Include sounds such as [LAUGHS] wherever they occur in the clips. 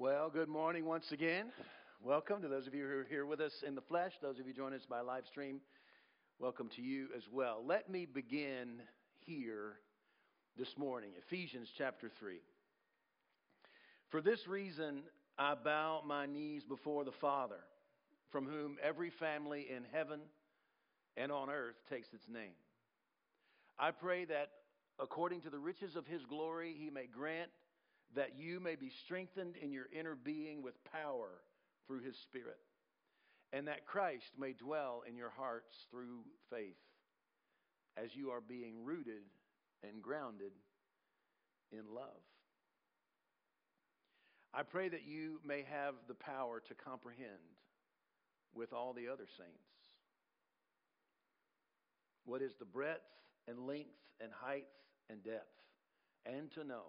Well, good morning once again. Welcome to those of you who are here with us in the flesh, those of you joining us by live stream. Welcome to you as well. Let me begin here this morning, Ephesians chapter 3. For this reason, I bow my knees before the Father, from whom every family in heaven and on earth takes its name. I pray that according to the riches of his glory, he may grant that you may be strengthened in your inner being with power through his Spirit, and that Christ may dwell in your hearts through faith, as you are being rooted and grounded in love. I pray that you may have the power to comprehend with all the other saints what is the breadth and length and height and depth, and to know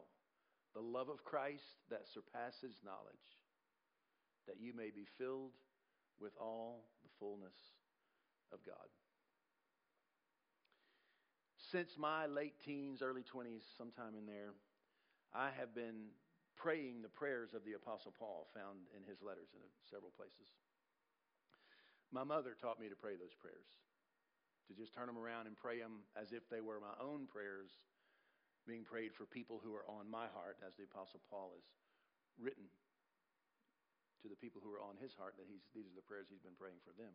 the love of Christ that surpasses knowledge, that you may be filled with all the fullness of God. Since my late teens, early 20s, sometime in there, I have been praying the prayers of the Apostle Paul found in his letters in several places. My mother taught me to pray those prayers, to just turn them around and pray them as if they were my own prayers being prayed for people who are on my heart, as the Apostle Paul has written to the people who are on his heart, that he's, these are the prayers he's been praying for them.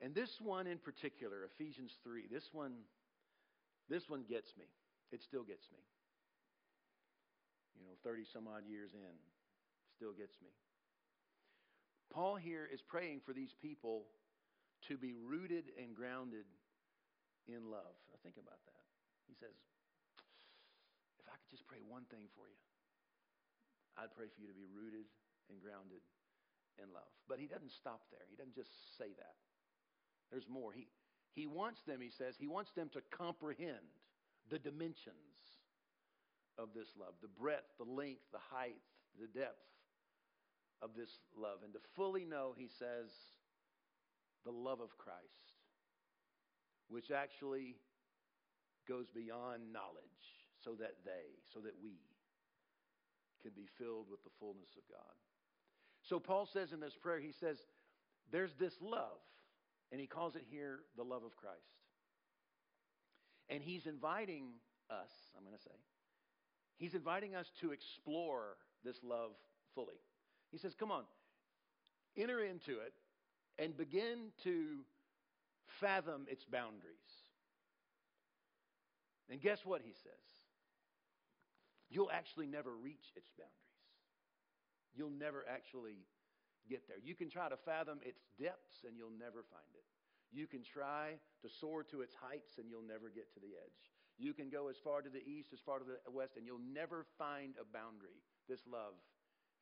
And this one in particular, Ephesians 3, this one, this one gets me. It still gets me. You know, 30 some odd years in, still gets me. Paul here is praying for these people to be rooted and grounded in love. Now think about that. He says, just pray one thing for you, I'd pray for you to be rooted and grounded in love. But he doesn't stop there. He doesn't just say that. There's more. He, he wants them, he says, he wants them to comprehend the dimensions of this love the breadth, the length, the height, the depth of this love. And to fully know, he says, the love of Christ, which actually goes beyond knowledge so that they, so that we can be filled with the fullness of God. So Paul says in this prayer, he says, there's this love, and he calls it here the love of Christ. And he's inviting us, I'm going to say, he's inviting us to explore this love fully. He says, come on, enter into it and begin to fathom its boundaries. And guess what he says? You'll actually never reach its boundaries. You'll never actually get there. You can try to fathom its depths and you'll never find it. You can try to soar to its heights and you'll never get to the edge. You can go as far to the east, as far to the west, and you'll never find a boundary. This love,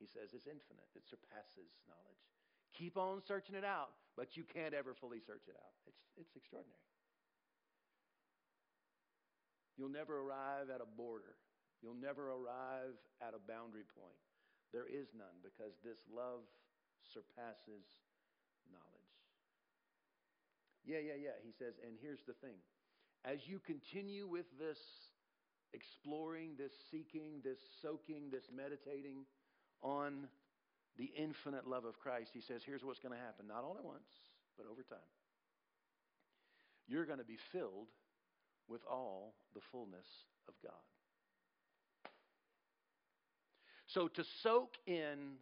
he says, is infinite. It surpasses knowledge. Keep on searching it out, but you can't ever fully search it out. It's, it's extraordinary. You'll never arrive at a border. You'll never arrive at a boundary point. There is none because this love surpasses knowledge. Yeah, yeah, yeah. He says, and here's the thing. As you continue with this exploring, this seeking, this soaking, this meditating on the infinite love of Christ, he says, here's what's going to happen. Not all at once, but over time. You're going to be filled with all the fullness of God. So to soak in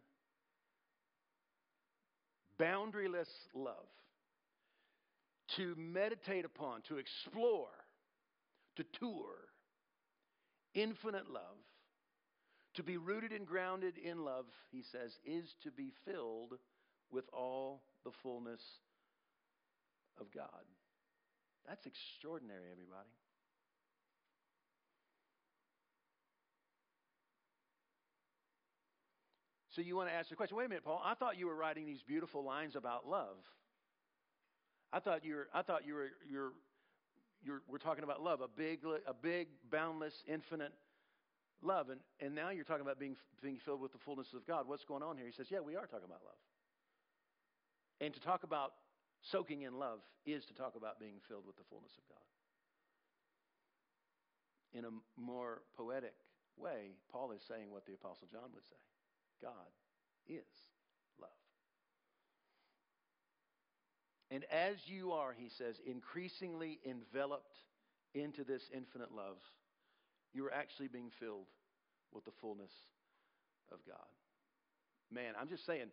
boundaryless love, to meditate upon, to explore, to tour infinite love, to be rooted and grounded in love, he says, is to be filled with all the fullness of God. That's extraordinary, everybody. So you want to ask the question, wait a minute, Paul, I thought you were writing these beautiful lines about love. I thought you were, I thought you were, you're, you're, we're talking about love, a big, a big, boundless, infinite love. And, and now you're talking about being, being filled with the fullness of God. What's going on here? He says, yeah, we are talking about love. And to talk about soaking in love is to talk about being filled with the fullness of God. In a more poetic way, Paul is saying what the Apostle John would say God is love. And as you are, he says, increasingly enveloped into this infinite love, you are actually being filled with the fullness of God. Man, I'm just saying,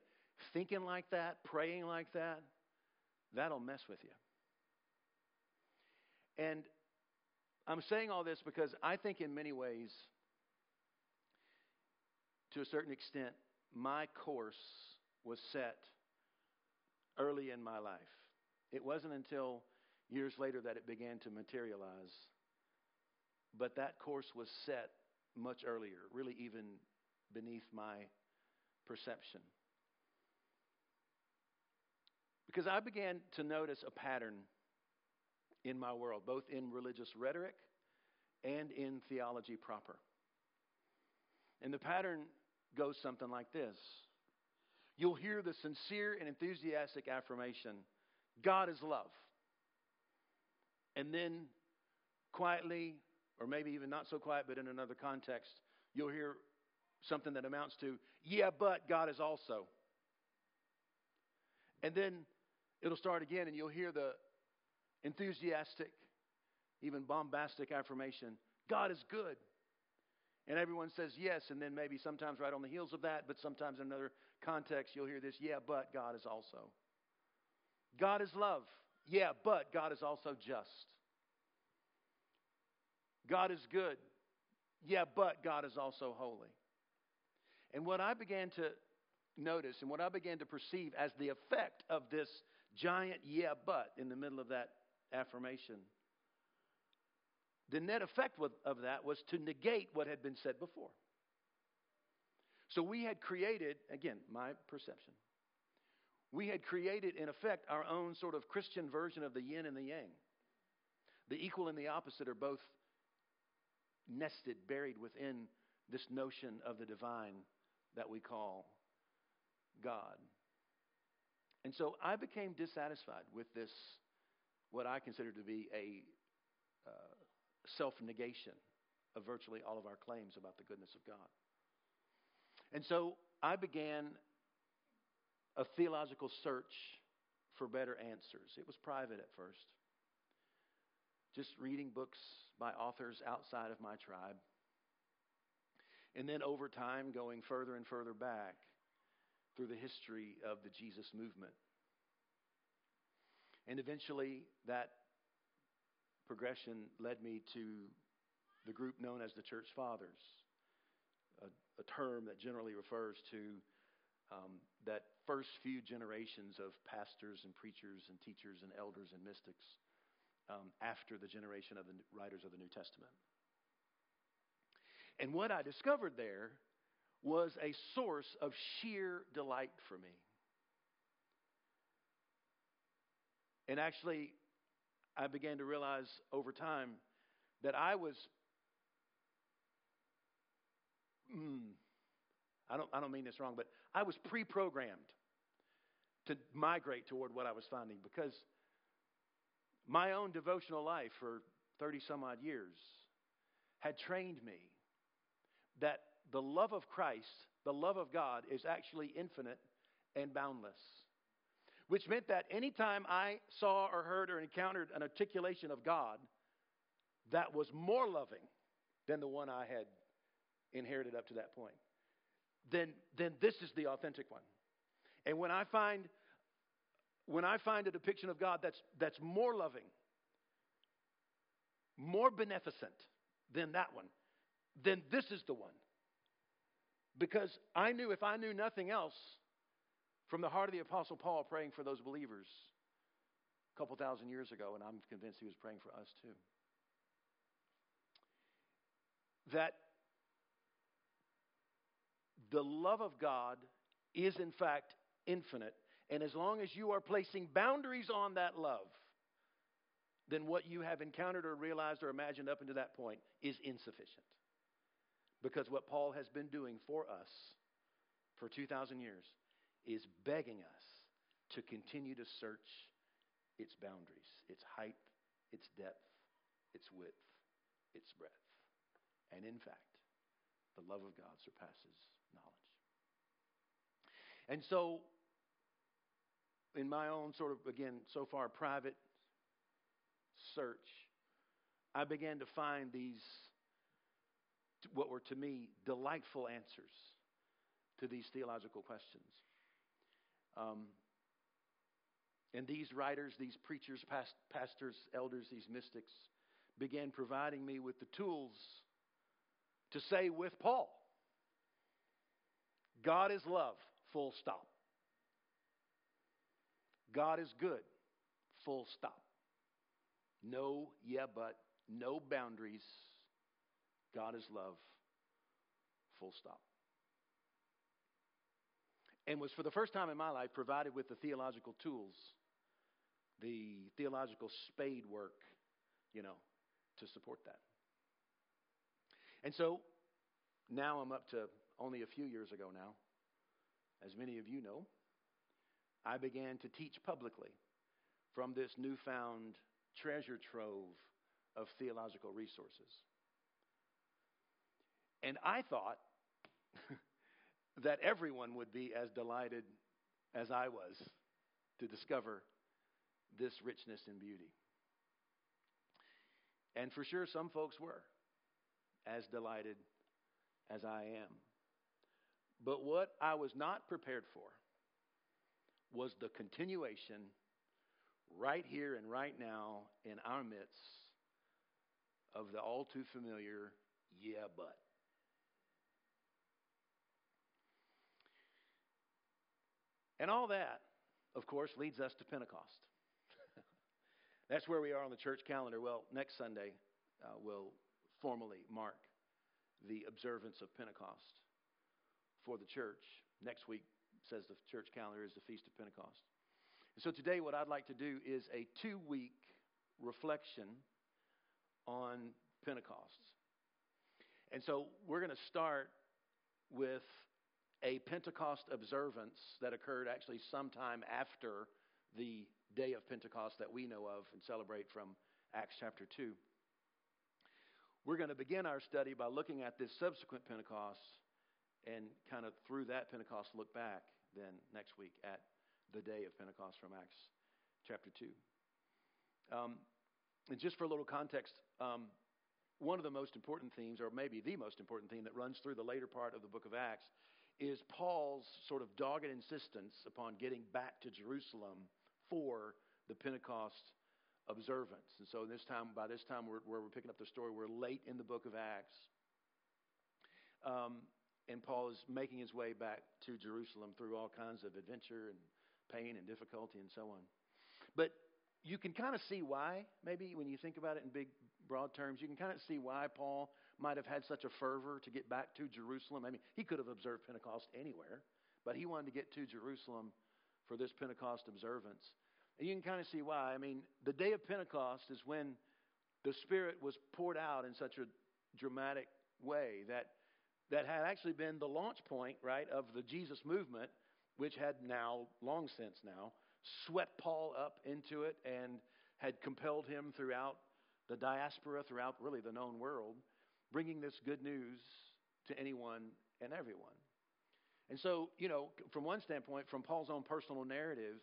thinking like that, praying like that, that'll mess with you. And I'm saying all this because I think, in many ways, to a certain extent, my course was set early in my life. It wasn't until years later that it began to materialize. But that course was set much earlier, really, even beneath my perception. Because I began to notice a pattern in my world, both in religious rhetoric and in theology proper. And the pattern goes something like this You'll hear the sincere and enthusiastic affirmation God is love. And then quietly, or maybe even not so quiet, but in another context, you'll hear something that amounts to, yeah, but God is also. And then it'll start again, and you'll hear the enthusiastic, even bombastic affirmation God is good. And everyone says yes, and then maybe sometimes right on the heels of that, but sometimes in another context, you'll hear this yeah, but God is also. God is love. Yeah, but God is also just. God is good. Yeah, but God is also holy. And what I began to notice and what I began to perceive as the effect of this giant yeah, but in the middle of that affirmation, the net effect of that was to negate what had been said before. So we had created, again, my perception, we had created, in effect, our own sort of Christian version of the yin and the yang. The equal and the opposite are both nested, buried within this notion of the divine that we call God. And so I became dissatisfied with this, what I consider to be a uh, self negation of virtually all of our claims about the goodness of God. And so I began a theological search for better answers. It was private at first, just reading books by authors outside of my tribe. And then over time, going further and further back through the history of the Jesus movement. And eventually, that progression led me to the group known as the Church Fathers, a, a term that generally refers to um, that first few generations of pastors and preachers and teachers and elders and mystics um, after the generation of the writers of the New Testament. And what I discovered there was a source of sheer delight for me. And actually, I began to realize over time that I was. Mm, I don't, I don't mean this wrong, but I was pre programmed to migrate toward what I was finding because my own devotional life for 30 some odd years had trained me that the love of Christ, the love of God, is actually infinite and boundless. Which meant that anytime I saw or heard or encountered an articulation of God that was more loving than the one I had inherited up to that point, then, then this is the authentic one. And when I find when I find a depiction of God that's, that's more loving, more beneficent than that one, then this is the one. Because I knew if I knew nothing else from the heart of the Apostle Paul praying for those believers a couple thousand years ago, and I'm convinced he was praying for us too, that the love of God is in fact infinite. And as long as you are placing boundaries on that love, then what you have encountered or realized or imagined up until that point is insufficient. Because what Paul has been doing for us for 2,000 years is begging us to continue to search its boundaries, its height, its depth, its width, its breadth. And in fact, the love of God surpasses knowledge. And so, in my own sort of, again, so far private search, I began to find these, what were to me delightful answers to these theological questions. Um, and these writers, these preachers, past, pastors, elders, these mystics began providing me with the tools to say with Paul, God is love, full stop. God is good, full stop. No, yeah, but, no boundaries. God is love, full stop. And was for the first time in my life provided with the theological tools, the theological spade work, you know, to support that. And so now I'm up to only a few years ago now. As many of you know, I began to teach publicly from this newfound treasure trove of theological resources. And I thought [LAUGHS] that everyone would be as delighted as I was to discover this richness and beauty. And for sure, some folks were as delighted as I am. But what I was not prepared for was the continuation right here and right now in our midst of the all too familiar, yeah, but. And all that, of course, leads us to Pentecost. [LAUGHS] That's where we are on the church calendar. Well, next Sunday uh, will formally mark the observance of Pentecost for the church. Next week says the church calendar is the Feast of Pentecost. And so today, what I'd like to do is a two week reflection on Pentecost. And so we're going to start with a Pentecost observance that occurred actually sometime after the day of Pentecost that we know of and celebrate from Acts chapter 2. We're going to begin our study by looking at this subsequent Pentecost and kind of through that Pentecost look back then next week at the day of Pentecost from Acts chapter 2. Um, and just for a little context, um, one of the most important themes, or maybe the most important theme that runs through the later part of the book of Acts, is Paul's sort of dogged insistence upon getting back to Jerusalem for the Pentecost observance. And so this time, by this time, we're, we're picking up the story, we're late in the book of Acts. Um, and Paul is making his way back to Jerusalem through all kinds of adventure and pain and difficulty and so on. But you can kind of see why, maybe when you think about it in big, broad terms, you can kind of see why Paul might have had such a fervor to get back to Jerusalem. I mean, he could have observed Pentecost anywhere, but he wanted to get to Jerusalem for this Pentecost observance. And you can kind of see why. I mean, the day of Pentecost is when the Spirit was poured out in such a dramatic way that that had actually been the launch point, right, of the Jesus movement, which had now, long since now, swept Paul up into it and had compelled him throughout the diaspora, throughout really the known world, bringing this good news to anyone and everyone. And so, you know, from one standpoint, from Paul's own personal narrative,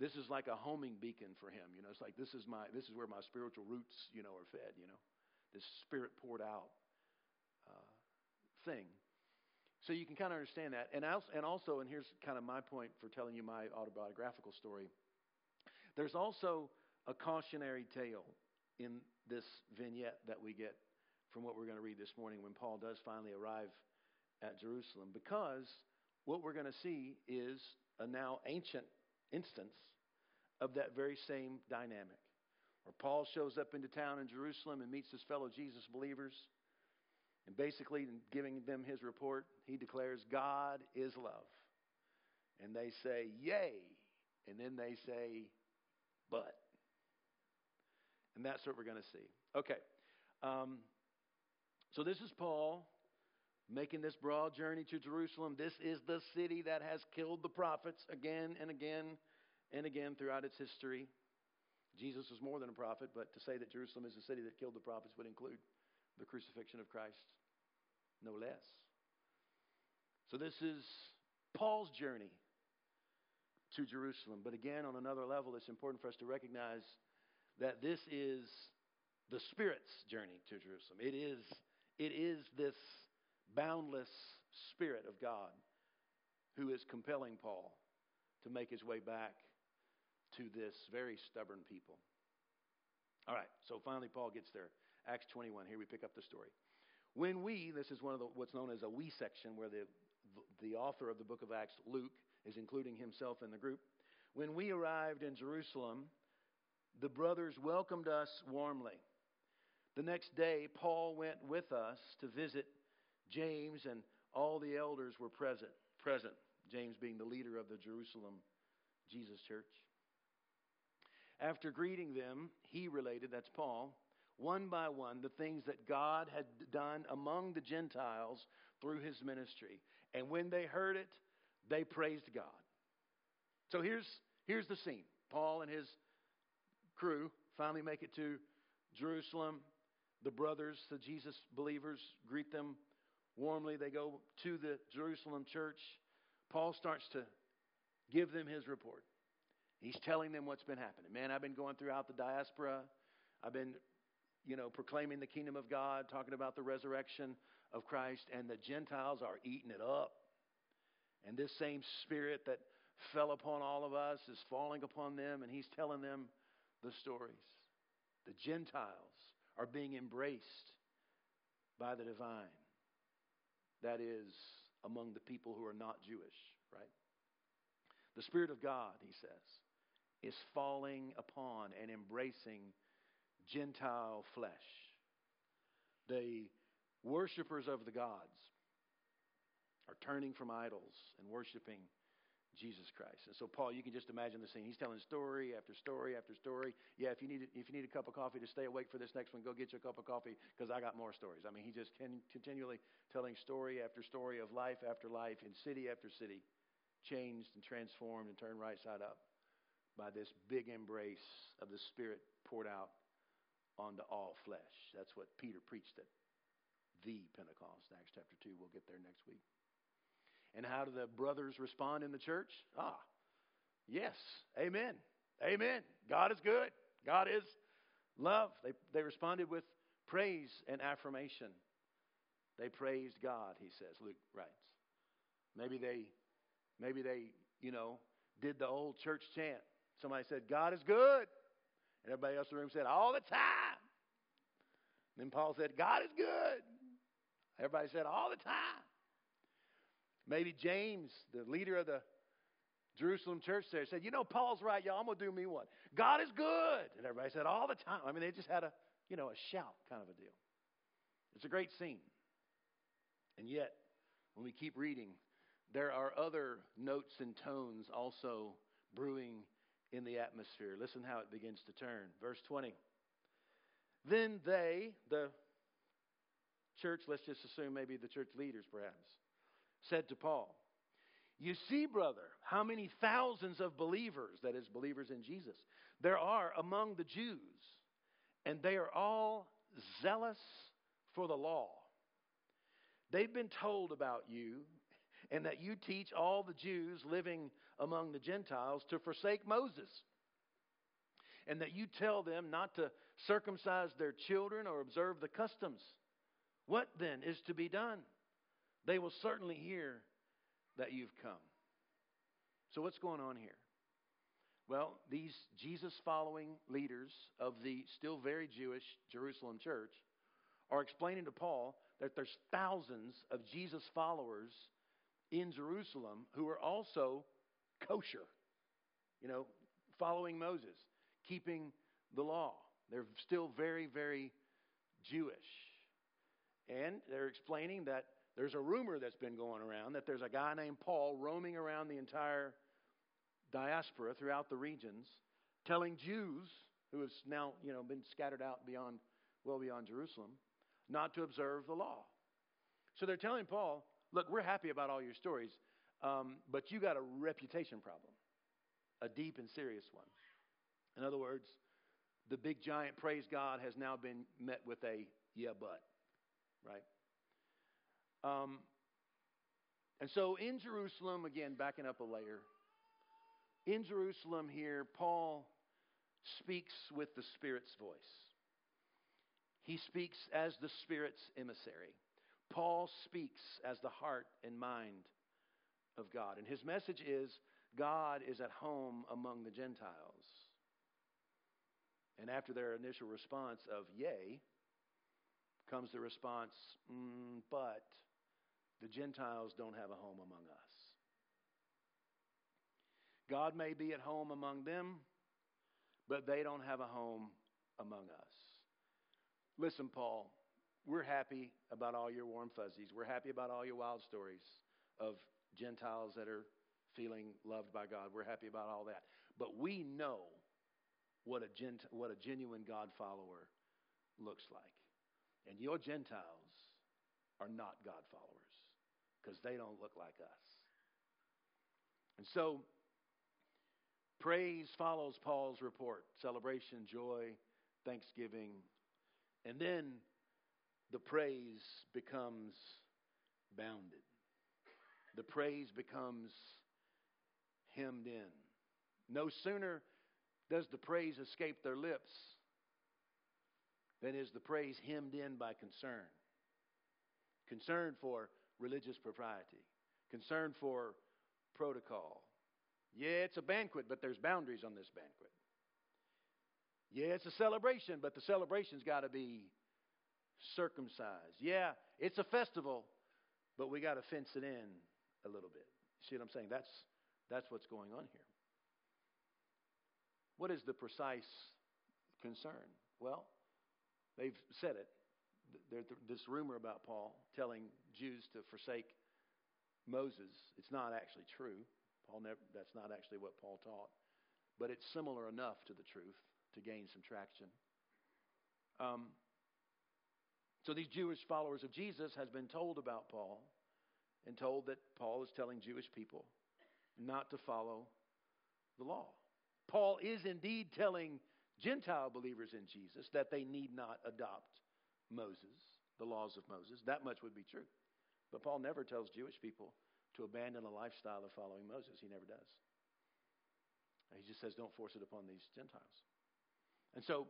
this is like a homing beacon for him. You know, it's like this is my this is where my spiritual roots, you know, are fed. You know, this spirit poured out uh, thing. So you can kind of understand that. And also, and also, and here's kind of my point for telling you my autobiographical story. There's also a cautionary tale in this vignette that we get from what we're going to read this morning when Paul does finally arrive at Jerusalem, because what we're going to see is a now ancient instance of that very same dynamic. Where Paul shows up into town in Jerusalem and meets his fellow Jesus believers. And basically, in giving them his report, he declares, God is love. And they say, Yay. And then they say, But. And that's what we're going to see. Okay. Um, so this is Paul making this broad journey to Jerusalem. This is the city that has killed the prophets again and again and again throughout its history. Jesus was more than a prophet, but to say that Jerusalem is the city that killed the prophets would include the crucifixion of Christ, no less. So, this is Paul's journey to Jerusalem. But again, on another level, it's important for us to recognize that this is the Spirit's journey to Jerusalem. It is, it is this boundless Spirit of God who is compelling Paul to make his way back to this very stubborn people. All right, so finally Paul gets there. Acts 21. Here we pick up the story. When we, this is one of the, what's known as a we section, where the, the author of the book of Acts, Luke, is including himself in the group. When we arrived in Jerusalem, the brothers welcomed us warmly. The next day, Paul went with us to visit James, and all the elders were present. Present, James being the leader of the Jerusalem Jesus Church. After greeting them, he related, that's Paul, one by one, the things that God had done among the Gentiles through his ministry. And when they heard it, they praised God. So here's, here's the scene Paul and his crew finally make it to Jerusalem. The brothers, the Jesus believers, greet them warmly. They go to the Jerusalem church. Paul starts to give them his report. He's telling them what's been happening. Man, I've been going throughout the diaspora. I've been, you know, proclaiming the kingdom of God, talking about the resurrection of Christ, and the Gentiles are eating it up. And this same spirit that fell upon all of us is falling upon them, and he's telling them the stories. The Gentiles are being embraced by the divine. That is, among the people who are not Jewish, right? The Spirit of God, he says, is falling upon and embracing Gentile flesh. The worshippers of the gods are turning from idols and worshiping Jesus Christ. And so, Paul, you can just imagine the scene. He's telling story after story after story. Yeah, if you need if you need a cup of coffee to stay awake for this next one, go get your cup of coffee because I got more stories. I mean, he just can continually telling story after story of life after life in city after city, changed and transformed and turned right side up by this big embrace of the Spirit poured out onto all flesh. That's what Peter preached at the Pentecost, Acts chapter 2. We'll get there next week. And how do the brothers respond in the church? Ah, yes, amen. Amen. God is good. God is love. They, they responded with praise and affirmation. They praised God, he says, Luke writes. Maybe they, maybe they, you know, did the old church chant. Somebody said, God is good. And everybody else in the room said, all the time. And then Paul said, God is good. Everybody said, all the time. Maybe James, the leader of the Jerusalem church there, said, You know, Paul's right, y'all. I'm going to do me one. God is good. And everybody said, All the time. I mean, they just had a, you know, a shout kind of a deal. It's a great scene. And yet, when we keep reading, there are other notes and tones also brewing in the atmosphere. Listen how it begins to turn. Verse 20. Then they, the church, let's just assume maybe the church leaders perhaps, said to Paul, You see, brother, how many thousands of believers, that is, believers in Jesus, there are among the Jews, and they are all zealous for the law. They've been told about you and that you teach all the Jews living among the Gentiles to forsake Moses, and that you tell them not to circumcise their children or observe the customs. What then is to be done? They will certainly hear that you've come. So, what's going on here? Well, these Jesus following leaders of the still very Jewish Jerusalem church are explaining to Paul that there's thousands of Jesus followers in Jerusalem who are also kosher, you know, following Moses, keeping the law. They're still very, very Jewish. And they're explaining that there's a rumor that's been going around that there's a guy named Paul roaming around the entire diaspora throughout the regions, telling Jews who have now, you know, been scattered out beyond, well beyond Jerusalem, not to observe the law. So they're telling Paul, look, we're happy about all your stories, um, but you got a reputation problem, a deep and serious one. In other words, the big giant praise God has now been met with a yeah, but, right? Um, and so in Jerusalem, again, backing up a layer, in Jerusalem here, Paul speaks with the Spirit's voice. He speaks as the Spirit's emissary. Paul speaks as the heart and mind of God. And his message is God is at home among the Gentiles. And after their initial response of yay, comes the response, mm, but the Gentiles don't have a home among us. God may be at home among them, but they don't have a home among us. Listen, Paul, we're happy about all your warm fuzzies. We're happy about all your wild stories of Gentiles that are feeling loved by God. We're happy about all that. But we know what a, gent- what a genuine God follower looks like. And your Gentiles are not God followers because they don't look like us. And so Praise follows Paul's report celebration, joy, thanksgiving. And then the praise becomes bounded. The praise becomes hemmed in. No sooner does the praise escape their lips than is the praise hemmed in by concern. Concern for religious propriety, concern for protocol, yeah, it's a banquet, but there's boundaries on this banquet. Yeah, it's a celebration, but the celebration's got to be circumcised. Yeah, it's a festival, but we got to fence it in a little bit. See what I'm saying? That's that's what's going on here. What is the precise concern? Well, they've said it. There's this rumor about Paul telling Jews to forsake Moses. It's not actually true. Paul never, that's not actually what Paul taught, but it's similar enough to the truth to gain some traction. Um, so these Jewish followers of Jesus has been told about Paul and told that Paul is telling Jewish people not to follow the law. Paul is indeed telling Gentile believers in Jesus that they need not adopt Moses, the laws of Moses. That much would be true. But Paul never tells Jewish people to abandon a lifestyle of following Moses. He never does. He just says, don't force it upon these Gentiles. And so,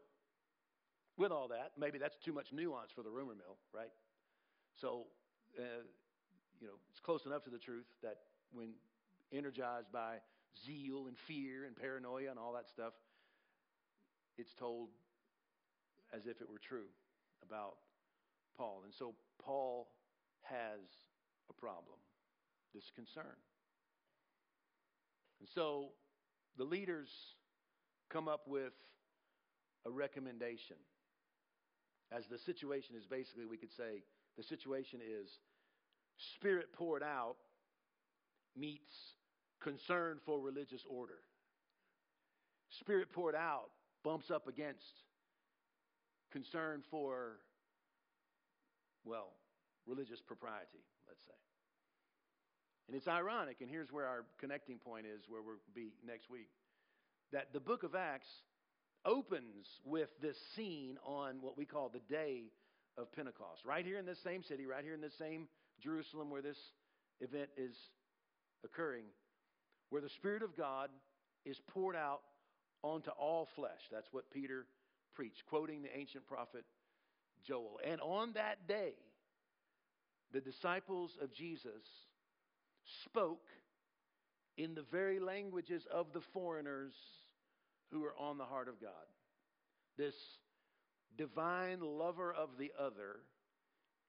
with all that, maybe that's too much nuance for the rumor mill, right? So, uh, you know, it's close enough to the truth that when energized by zeal and fear and paranoia and all that stuff, it's told as if it were true about Paul. And so Paul has a problem this concern. And so the leaders come up with a recommendation. As the situation is basically, we could say, the situation is spirit poured out meets concern for religious order. Spirit poured out bumps up against concern for, well, religious propriety, let's say. And it's ironic, and here's where our connecting point is, where we'll be next week, that the book of Acts opens with this scene on what we call the day of Pentecost. Right here in this same city, right here in this same Jerusalem where this event is occurring, where the Spirit of God is poured out onto all flesh. That's what Peter preached, quoting the ancient prophet Joel. And on that day, the disciples of Jesus spoke in the very languages of the foreigners who are on the heart of God. This divine lover of the other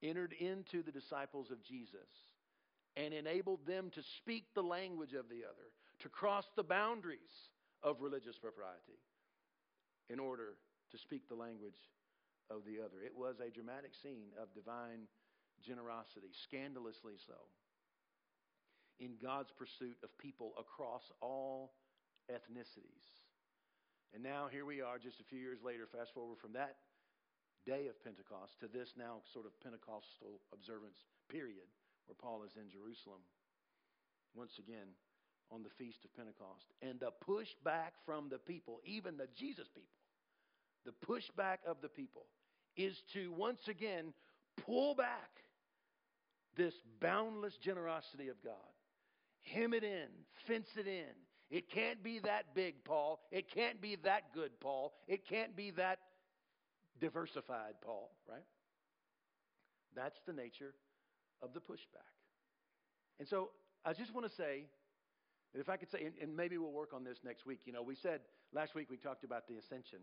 entered into the disciples of Jesus and enabled them to speak the language of the other, to cross the boundaries of religious propriety in order to speak the language of the other. It was a dramatic scene of divine generosity, scandalously so in God's pursuit of people across all ethnicities. And now here we are, just a few years later, fast forward from that day of Pentecost to this now sort of Pentecostal observance period where Paul is in Jerusalem once again on the Feast of Pentecost. And the pushback from the people, even the Jesus people, the pushback of the people is to once again pull back this boundless generosity of God hem it in, fence it in, It can't be that big, Paul. It can't be that good, Paul. It can't be that diversified, Paul, right? That's the nature of the pushback. And so I just want to say that if I could say, and, and maybe we'll work on this next week. You know, we said last week we talked about the ascension,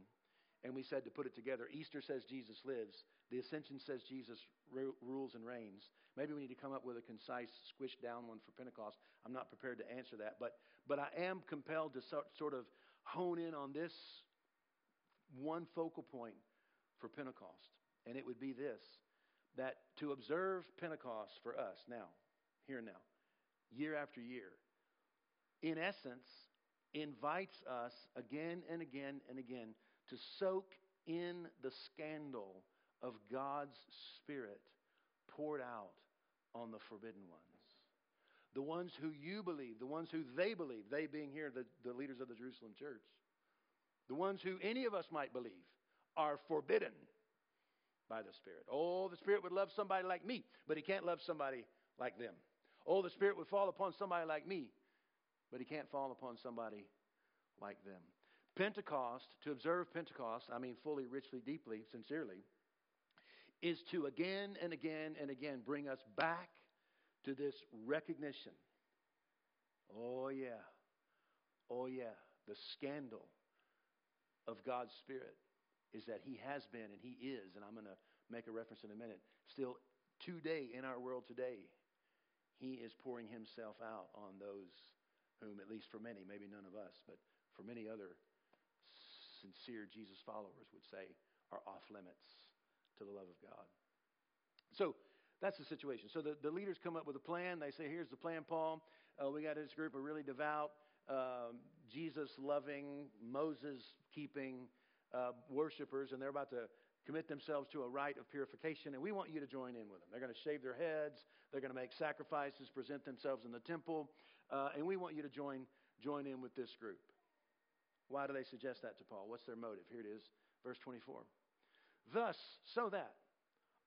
and we said to put it together Easter says Jesus lives, the ascension says Jesus ru- rules and reigns. Maybe we need to come up with a concise, squished down one for Pentecost. I'm not prepared to answer that, but, but I am compelled to so, sort of hone in on this one focal point for Pentecost, and it would be this that to observe Pentecost for us now, here and now, year after year, in essence, invites us again and again and again to soak in the scandal of God's Spirit poured out on the forbidden ones. The ones who you believe, the ones who they believe, they being here, the, the leaders of the Jerusalem church, the ones who any of us might believe are forbidden by the Spirit. Oh, the Spirit would love somebody like me, but He can't love somebody like them. Oh, the Spirit would fall upon somebody like me, but He can't fall upon somebody like them. Pentecost, to observe Pentecost, I mean fully, richly, deeply, sincerely, is to again and again and again bring us back to this recognition. Oh, yeah. Oh, yeah. The scandal of God's Spirit is that He has been and He is, and I'm going to make a reference in a minute, still today in our world today, He is pouring Himself out on those whom, at least for many, maybe none of us, but for many other sincere Jesus followers would say are off limits to the love of God. So that's the situation. So the, the leaders come up with a plan. They say, here's the plan, Paul. Uh, we got this group of really devout, um, Jesus loving, Moses keeping uh, worshipers, and they're about to commit themselves to a rite of purification, and we want you to join in with them. They're going to shave their heads, they're going to make sacrifices, present themselves in the temple, uh, and we want you to join, join in with this group. Why do they suggest that to Paul? What's their motive? Here it is, verse 24. Thus, so that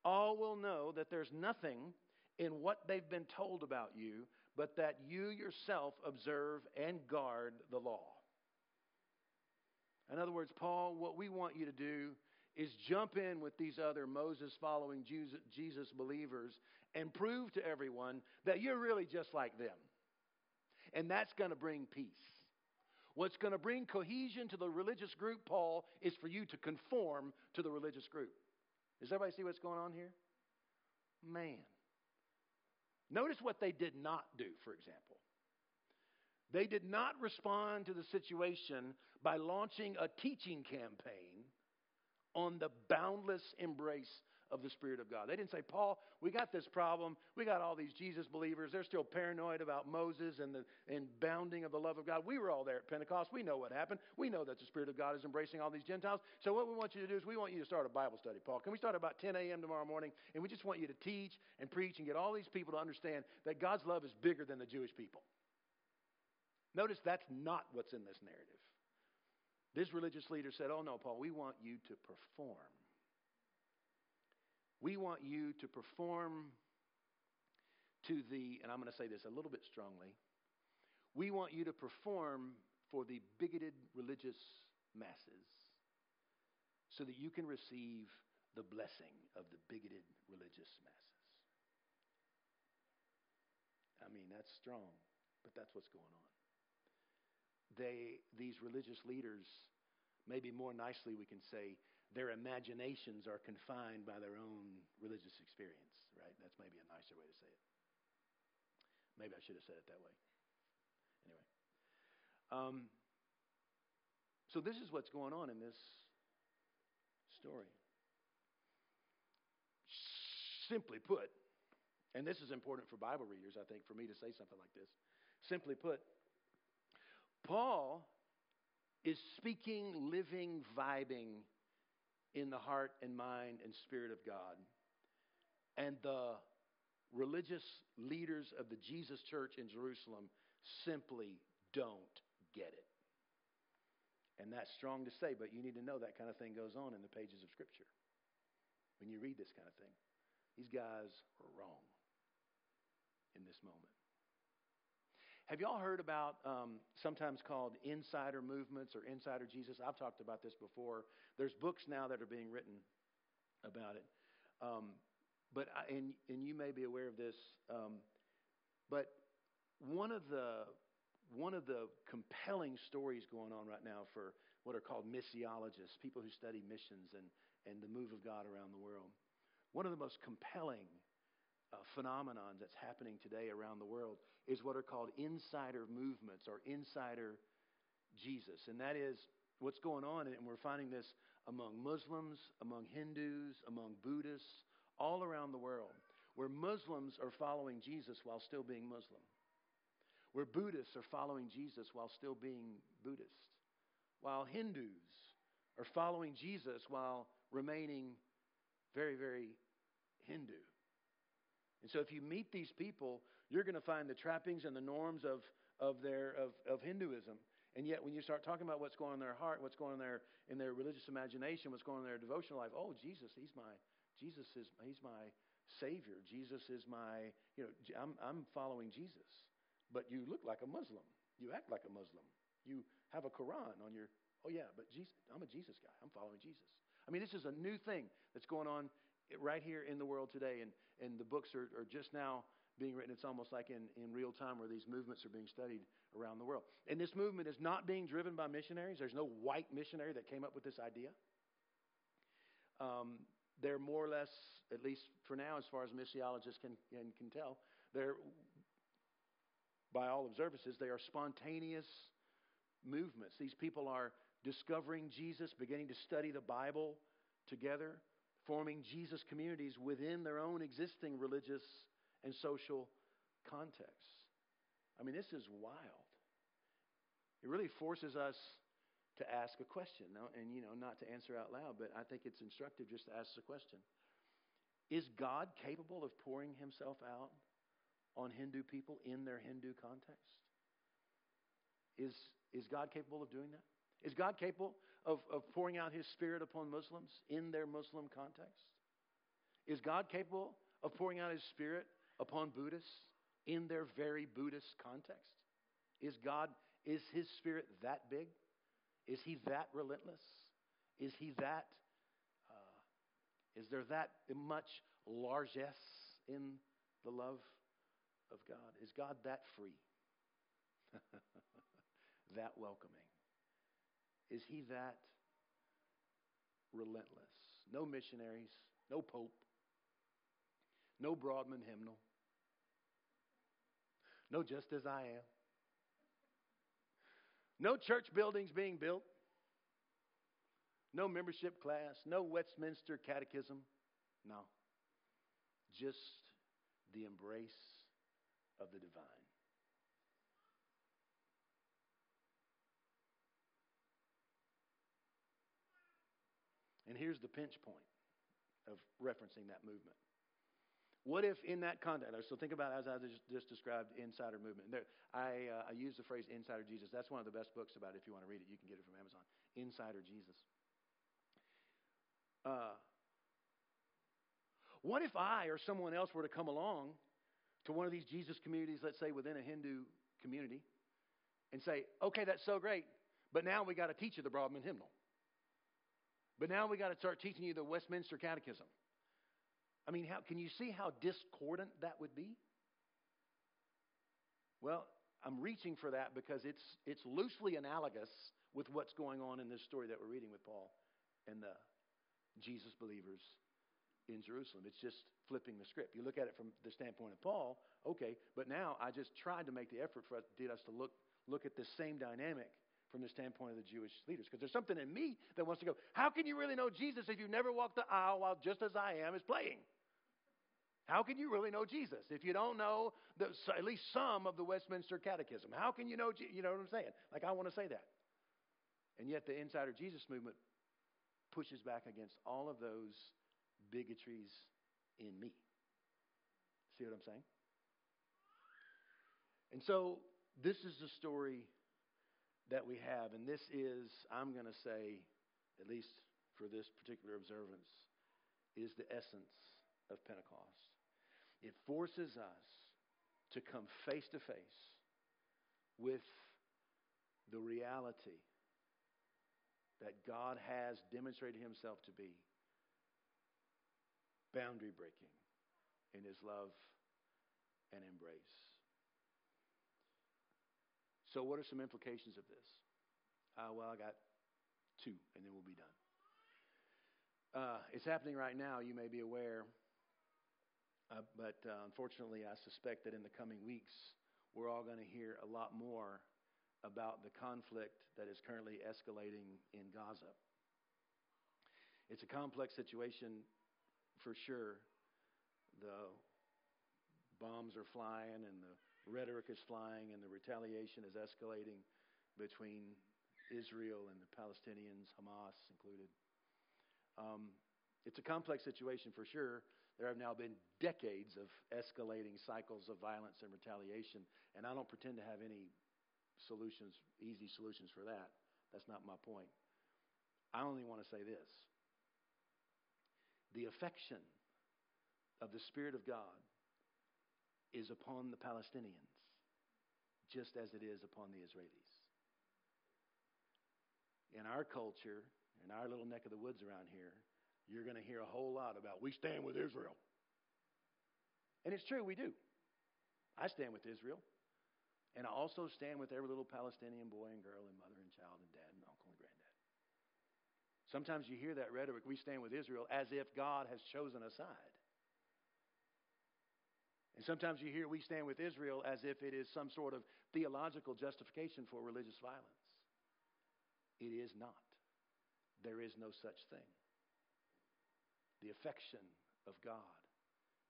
all will know that there's nothing in what they've been told about you, but that you yourself observe and guard the law. In other words, Paul, what we want you to do is jump in with these other Moses following Jesus believers and prove to everyone that you're really just like them. And that's going to bring peace. What's going to bring cohesion to the religious group, Paul, is for you to conform to the religious group. Does everybody see what's going on here? Man. Notice what they did not do, for example. They did not respond to the situation by launching a teaching campaign on the boundless embrace of the Spirit of God. They didn't say, Paul, we got this problem. We got all these Jesus believers. They're still paranoid about Moses and the and bounding of the love of God. We were all there at Pentecost. We know what happened. We know that the Spirit of God is embracing all these Gentiles. So what we want you to do is we want you to start a Bible study, Paul. Can we start about 10 a.m. tomorrow morning? And we just want you to teach and preach and get all these people to understand that God's love is bigger than the Jewish people. Notice that's not what's in this narrative. This religious leader said, Oh, no, Paul, we want you to perform. We want you to perform to the, and I'm going to say this a little bit strongly, we want you to perform for the bigoted religious masses so that you can receive the blessing of the bigoted religious masses. I mean, that's strong, but that's what's going on. They, these religious leaders, maybe more nicely we can say, their imaginations are confined by their own religious experience, right? That's maybe a nicer way to say it. Maybe I should have said it that way. Anyway. Um, so, this is what's going on in this story. Simply put, and this is important for Bible readers, I think, for me to say something like this. Simply put, Paul is speaking, living, vibing in the heart and mind and spirit of God. And the religious leaders of the Jesus church in Jerusalem simply don't get it. And that's strong to say, but you need to know that kind of thing goes on in the pages of Scripture. When you read this kind of thing, these guys are wrong in this moment. Have y'all heard about um, sometimes called insider movements or insider Jesus? I've talked about this before. There's books now that are being written about it. Um, but I, and and you may be aware of this. Um, but one of the one of the compelling stories going on right now for what are called missiologists, people who study missions and, and the move of God around the world. One of the most compelling uh, phenomenon that's happening today around the world is what are called insider movements or insider Jesus. And that is what's going on, and we're finding this among Muslims, among Hindus, among Buddhists, all around the world, where Muslims are following Jesus while still being Muslim, where Buddhists are following Jesus while still being Buddhist, while Hindus are following Jesus while remaining very, very Hindu. And so if you meet these people, you're going to find the trappings and the norms of, of, their, of, of Hinduism. And yet, when you start talking about what's going on in their heart, what's going on in their, in their religious imagination, what's going on in their devotional life, oh, Jesus, he's my, Jesus is, he's my Savior. Jesus is my, you know, I'm, I'm following Jesus. But you look like a Muslim. You act like a Muslim. You have a Quran on your, oh, yeah, but Jesus, I'm a Jesus guy. I'm following Jesus. I mean, this is a new thing that's going on right here in the world today. And, and the books are, are just now being written. It's almost like in, in real time where these movements are being studied around the world. And this movement is not being driven by missionaries. There's no white missionary that came up with this idea. Um, they're more or less, at least for now, as far as missiologists can, can, can tell, they're, by all observances, they are spontaneous movements. These people are discovering Jesus, beginning to study the Bible together forming Jesus communities within their own existing religious and social context. I mean, this is wild. It really forces us to ask a question, and you know, not to answer out loud, but I think it's instructive just to ask the question: Is God capable of pouring Himself out on Hindu people in their Hindu context? Is is God capable of doing that? Is God capable of, of pouring out his spirit upon Muslims in their Muslim context? Is God capable of pouring out his spirit upon Buddhists in their very Buddhist context? Is God, is his spirit that big? Is he that relentless? Is he that, uh, is there that much largesse in the love of God? Is God that free? [LAUGHS] that welcoming? Is he that relentless? No missionaries, no pope, no Broadman hymnal, no just as I am, no church buildings being built, no membership class, no Westminster catechism. No. Just the embrace of the divine. And here's the pinch point of referencing that movement. What if in that context, so think about as I just described insider movement. There, I, uh, I use the phrase insider Jesus. That's one of the best books about it. If you want to read it, you can get it from Amazon. Insider Jesus. Uh, what if I or someone else were to come along to one of these Jesus communities, let's say within a Hindu community, and say, okay, that's so great, but now we got to teach you the Broadman hymnal. But now we got to start teaching you the Westminster Catechism. I mean, how, can you see how discordant that would be? Well, I'm reaching for that because it's, it's loosely analogous with what's going on in this story that we're reading with Paul and the Jesus believers in Jerusalem. It's just flipping the script. You look at it from the standpoint of Paul, okay, but now I just tried to make the effort for us, did us to look, look at the same dynamic from the standpoint of the Jewish leaders. Because there's something in me that wants to go, how can you really know Jesus if you've never walked the aisle while just as I am is playing? How can you really know Jesus if you don't know the, at least some of the Westminster Catechism? How can you know, you know what I'm saying? Like, I want to say that. And yet, the Insider Jesus movement pushes back against all of those bigotries in me. See what I'm saying? And so, this is the story that we have. And this is, I'm going to say, at least for this particular observance, is the essence of Pentecost. It forces us to come face to face with the reality that God has demonstrated himself to be boundary breaking in his love and embrace. So, what are some implications of this? Uh, well, I got two, and then we'll be done. Uh, it's happening right now, you may be aware, uh, but uh, unfortunately, I suspect that in the coming weeks, we're all going to hear a lot more about the conflict that is currently escalating in Gaza. It's a complex situation for sure. The bombs are flying and the rhetoric is flying and the retaliation is escalating between Israel and the Palestinians, Hamas included. Um, it's a complex situation for sure. There have now been decades of escalating cycles of violence and retaliation, and I don't pretend to have any solutions, easy solutions for that. That's not my point. I only want to say this the affection of the Spirit of God is upon the Palestinians, just as it is upon the Israelis. In our culture, in our little neck of the woods around here, you're going to hear a whole lot about we stand with Israel. And it's true, we do. I stand with Israel. And I also stand with every little Palestinian boy and girl and mother and child and dad and uncle and granddad. Sometimes you hear that rhetoric, we stand with Israel, as if God has chosen a side. And sometimes you hear we stand with Israel as if it is some sort of theological justification for religious violence. It is not. There is no such thing. The affection of God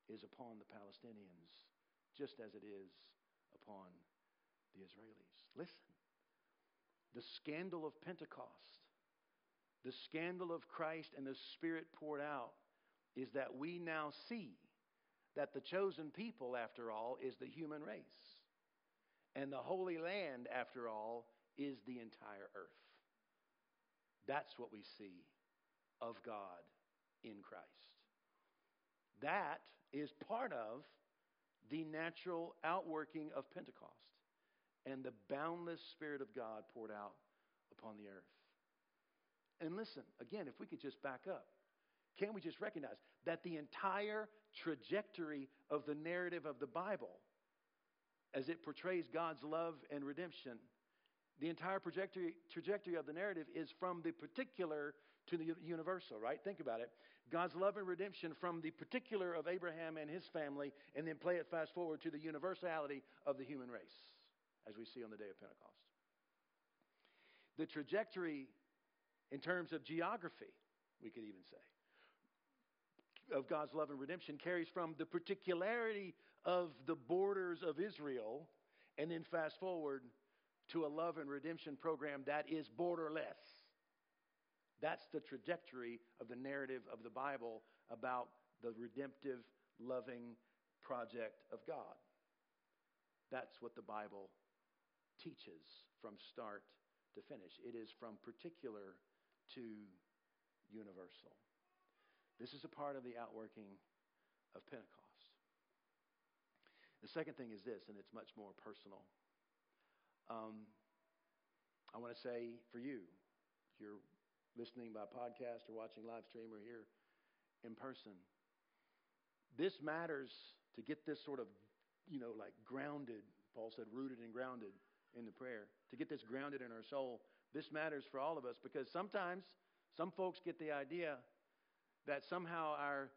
is upon the Palestinians just as it is upon the Israelis. Listen, the scandal of Pentecost, the scandal of Christ and the Spirit poured out, is that we now see that the chosen people, after all, is the human race. And the Holy Land, after all, is the entire earth. That's what we see of God in Christ. That is part of the natural outworking of Pentecost and the boundless Spirit of God poured out upon the earth. And listen, again, if we could just back up, can't we just recognize that the entire trajectory of the narrative of the Bible, as it portrays God's love and redemption, the entire trajectory, trajectory of the narrative is from the particular to the universal, right? Think about it. God's love and redemption from the particular of Abraham and his family, and then play it fast forward to the universality of the human race, as we see on the day of Pentecost. The trajectory in terms of geography, we could even say, of God's love and redemption carries from the particularity of the borders of Israel, and then fast forward to a love and redemption program that is borderless. That's the trajectory of the narrative of the Bible about the redemptive, loving project of God. That's what the Bible teaches from start to finish. It is from particular to universal. This is a part of the outworking of Pentecost. The second thing is this, and it's much more personal. Um, I want to say for you, if you're listening by podcast or watching live stream or here in person, this matters to get this sort of, you know, like grounded. Paul said, rooted and grounded in the prayer. To get this grounded in our soul, this matters for all of us because sometimes some folks get the idea that somehow our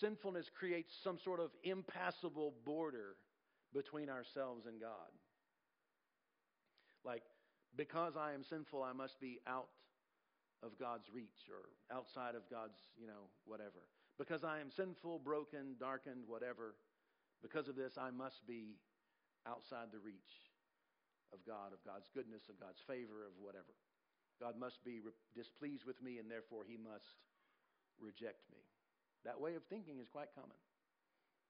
sinfulness creates some sort of impassable border between ourselves and God. Like, because I am sinful, I must be out of God's reach or outside of God's, you know, whatever. Because I am sinful, broken, darkened, whatever, because of this, I must be outside the reach of God, of God's goodness, of God's favor, of whatever. God must be displeased with me, and therefore he must reject me. That way of thinking is quite common.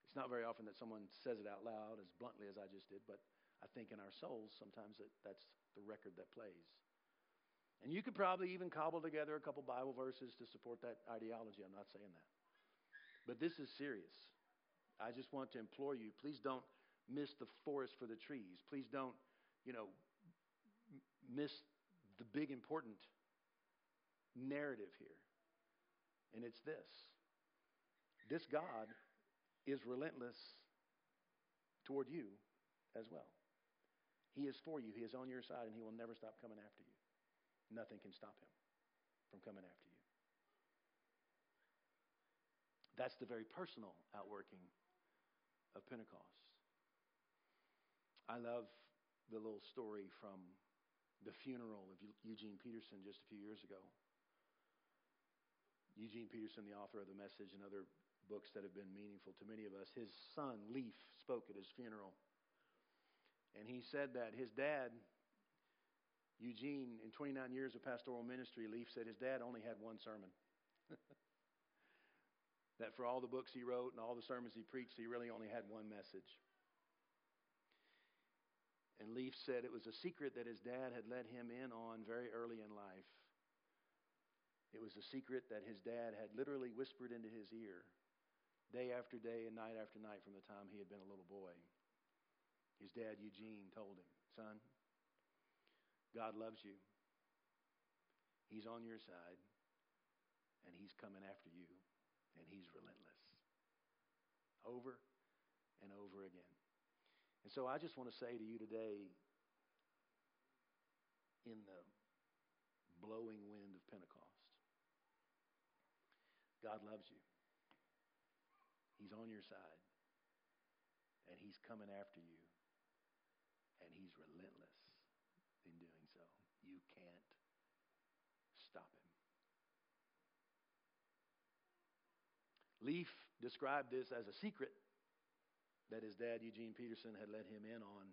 It's not very often that someone says it out loud as bluntly as I just did, but I think in our souls, sometimes that, that's the record that plays. And you could probably even cobble together a couple Bible verses to support that ideology. I'm not saying that. But this is serious. I just want to implore you please don't miss the forest for the trees. Please don't you know, miss the big important narrative here. And it's this this God is relentless toward you as well. He is for you, He is on your side, and He will never stop coming after you. Nothing can stop Him from coming after you. That's the very personal outworking of Pentecost. I love the little story from the funeral of Eugene Peterson just a few years ago. Eugene Peterson, the author of The Message and other books that have been meaningful to many of us, his son, Leif, spoke at his funeral. And he said that his dad, Eugene, in 29 years of pastoral ministry, Leif said his dad only had one sermon. [LAUGHS] that for all the books he wrote and all the sermons he preached, he really only had one message. And Leif said it was a secret that his dad had let him in on very early in life. It was a secret that his dad had literally whispered into his ear day after day and night after night from the time he had been a little boy. His dad, Eugene, told him, Son, God loves you. He's on your side, and He's coming after you, and He's relentless. Over and over again. And so I just want to say to you today, in the blowing wind of God loves you. He's on your side, and He's coming after you, and He's relentless in doing so. You can't stop Him. Leif described this as a secret that his dad, Eugene Peterson, had let him in on.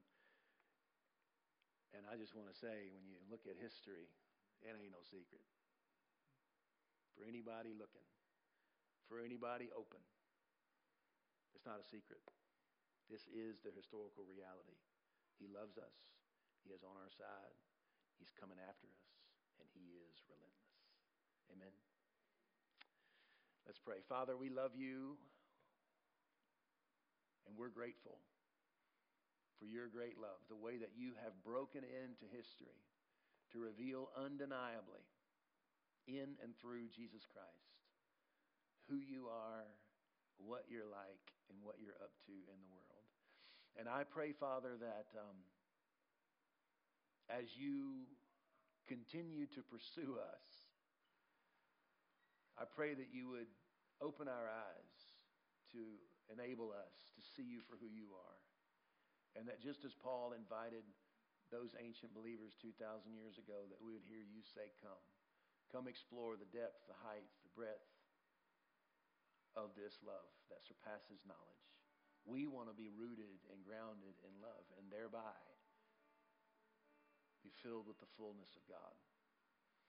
And I just want to say, when you look at history, it ain't no secret. For anybody looking, for anybody open, it's not a secret. This is the historical reality. He loves us, He is on our side, He's coming after us, and He is relentless. Amen. Let's pray. Father, we love you. And we're grateful for your great love, the way that you have broken into history to reveal undeniably in and through Jesus Christ who you are, what you're like, and what you're up to in the world. And I pray, Father, that um, as you continue to pursue us, I pray that you would open our eyes to enable us to see you for who you are. And that just as Paul invited those ancient believers 2,000 years ago, that we would hear you say, Come. Come explore the depth, the height, the breadth of this love that surpasses knowledge. We want to be rooted and grounded in love and thereby be filled with the fullness of God.